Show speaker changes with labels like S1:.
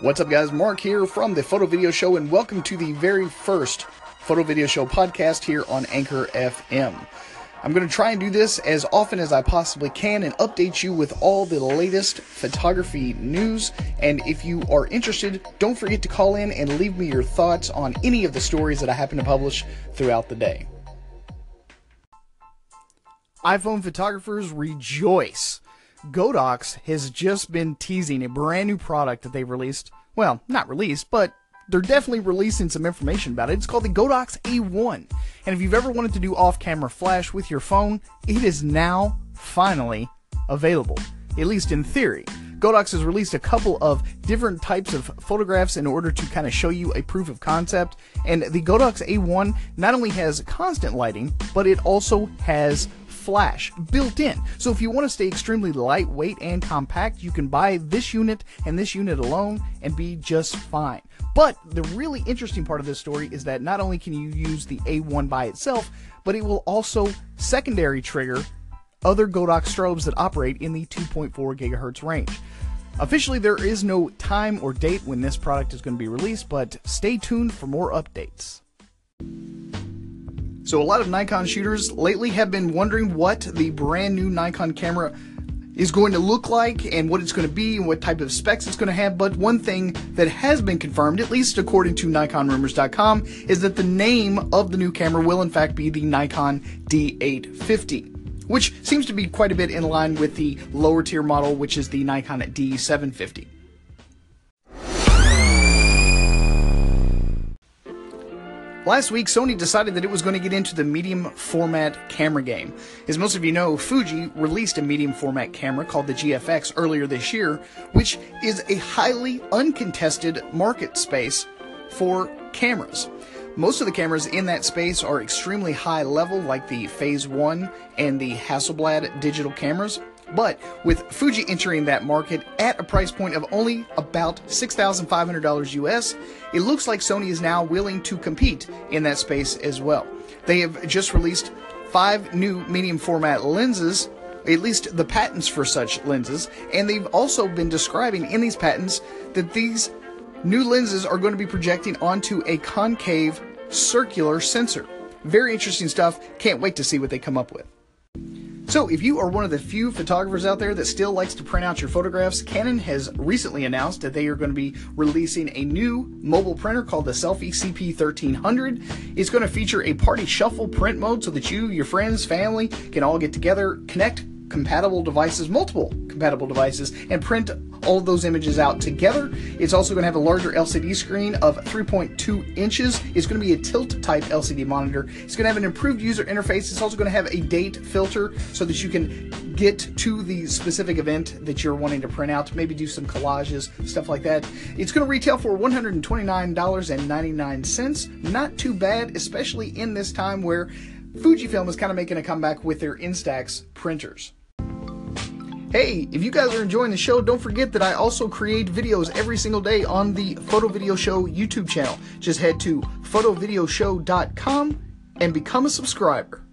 S1: What's up, guys? Mark here from the Photo Video Show, and welcome to the very first Photo Video Show podcast here on Anchor FM. I'm going to try and do this as often as I possibly can and update you with all the latest photography news. And if you are interested, don't forget to call in and leave me your thoughts on any of the stories that I happen to publish throughout the day. iPhone photographers rejoice. Godox has just been teasing a brand new product that they've released. Well, not released, but they're definitely releasing some information about it. It's called the Godox A1. And if you've ever wanted to do off camera flash with your phone, it is now finally available, at least in theory. Godox has released a couple of different types of photographs in order to kind of show you a proof of concept. And the Godox A1 not only has constant lighting, but it also has flash built in. So if you want to stay extremely lightweight and compact, you can buy this unit and this unit alone and be just fine. But the really interesting part of this story is that not only can you use the A1 by itself, but it will also secondary trigger other Godox strobes that operate in the 2.4 gigahertz range. Officially, there is no time or date when this product is going to be released, but stay tuned for more updates. So, a lot of Nikon shooters lately have been wondering what the brand new Nikon camera is going to look like and what it's going to be and what type of specs it's going to have. But one thing that has been confirmed, at least according to NikonRumors.com, is that the name of the new camera will in fact be the Nikon D850, which seems to be quite a bit in line with the lower tier model, which is the Nikon D750. Last week, Sony decided that it was going to get into the medium format camera game. As most of you know, Fuji released a medium format camera called the GFX earlier this year, which is a highly uncontested market space for cameras. Most of the cameras in that space are extremely high level, like the Phase 1 and the Hasselblad digital cameras. But with Fuji entering that market at a price point of only about $6,500 US, it looks like Sony is now willing to compete in that space as well. They have just released five new medium format lenses, at least the patents for such lenses, and they've also been describing in these patents that these new lenses are going to be projecting onto a concave circular sensor. Very interesting stuff. Can't wait to see what they come up with. So, if you are one of the few photographers out there that still likes to print out your photographs, Canon has recently announced that they are going to be releasing a new mobile printer called the Selphy CP1300. It's going to feature a party shuffle print mode so that you, your friends, family can all get together, connect compatible devices, multiple compatible devices, and print all those images out together. It's also going to have a larger LCD screen of 3.2 inches. It's going to be a tilt type LCD monitor. It's going to have an improved user interface. It's also going to have a date filter so that you can get to the specific event that you're wanting to print out, maybe do some collages, stuff like that. It's going to retail for $129.99. Not too bad, especially in this time where Fujifilm is kind of making a comeback with their Instax printers. Hey, if you guys are enjoying the show, don't forget that I also create videos every single day on the Photo Video Show YouTube channel. Just head to photovideoshow.com and become a subscriber.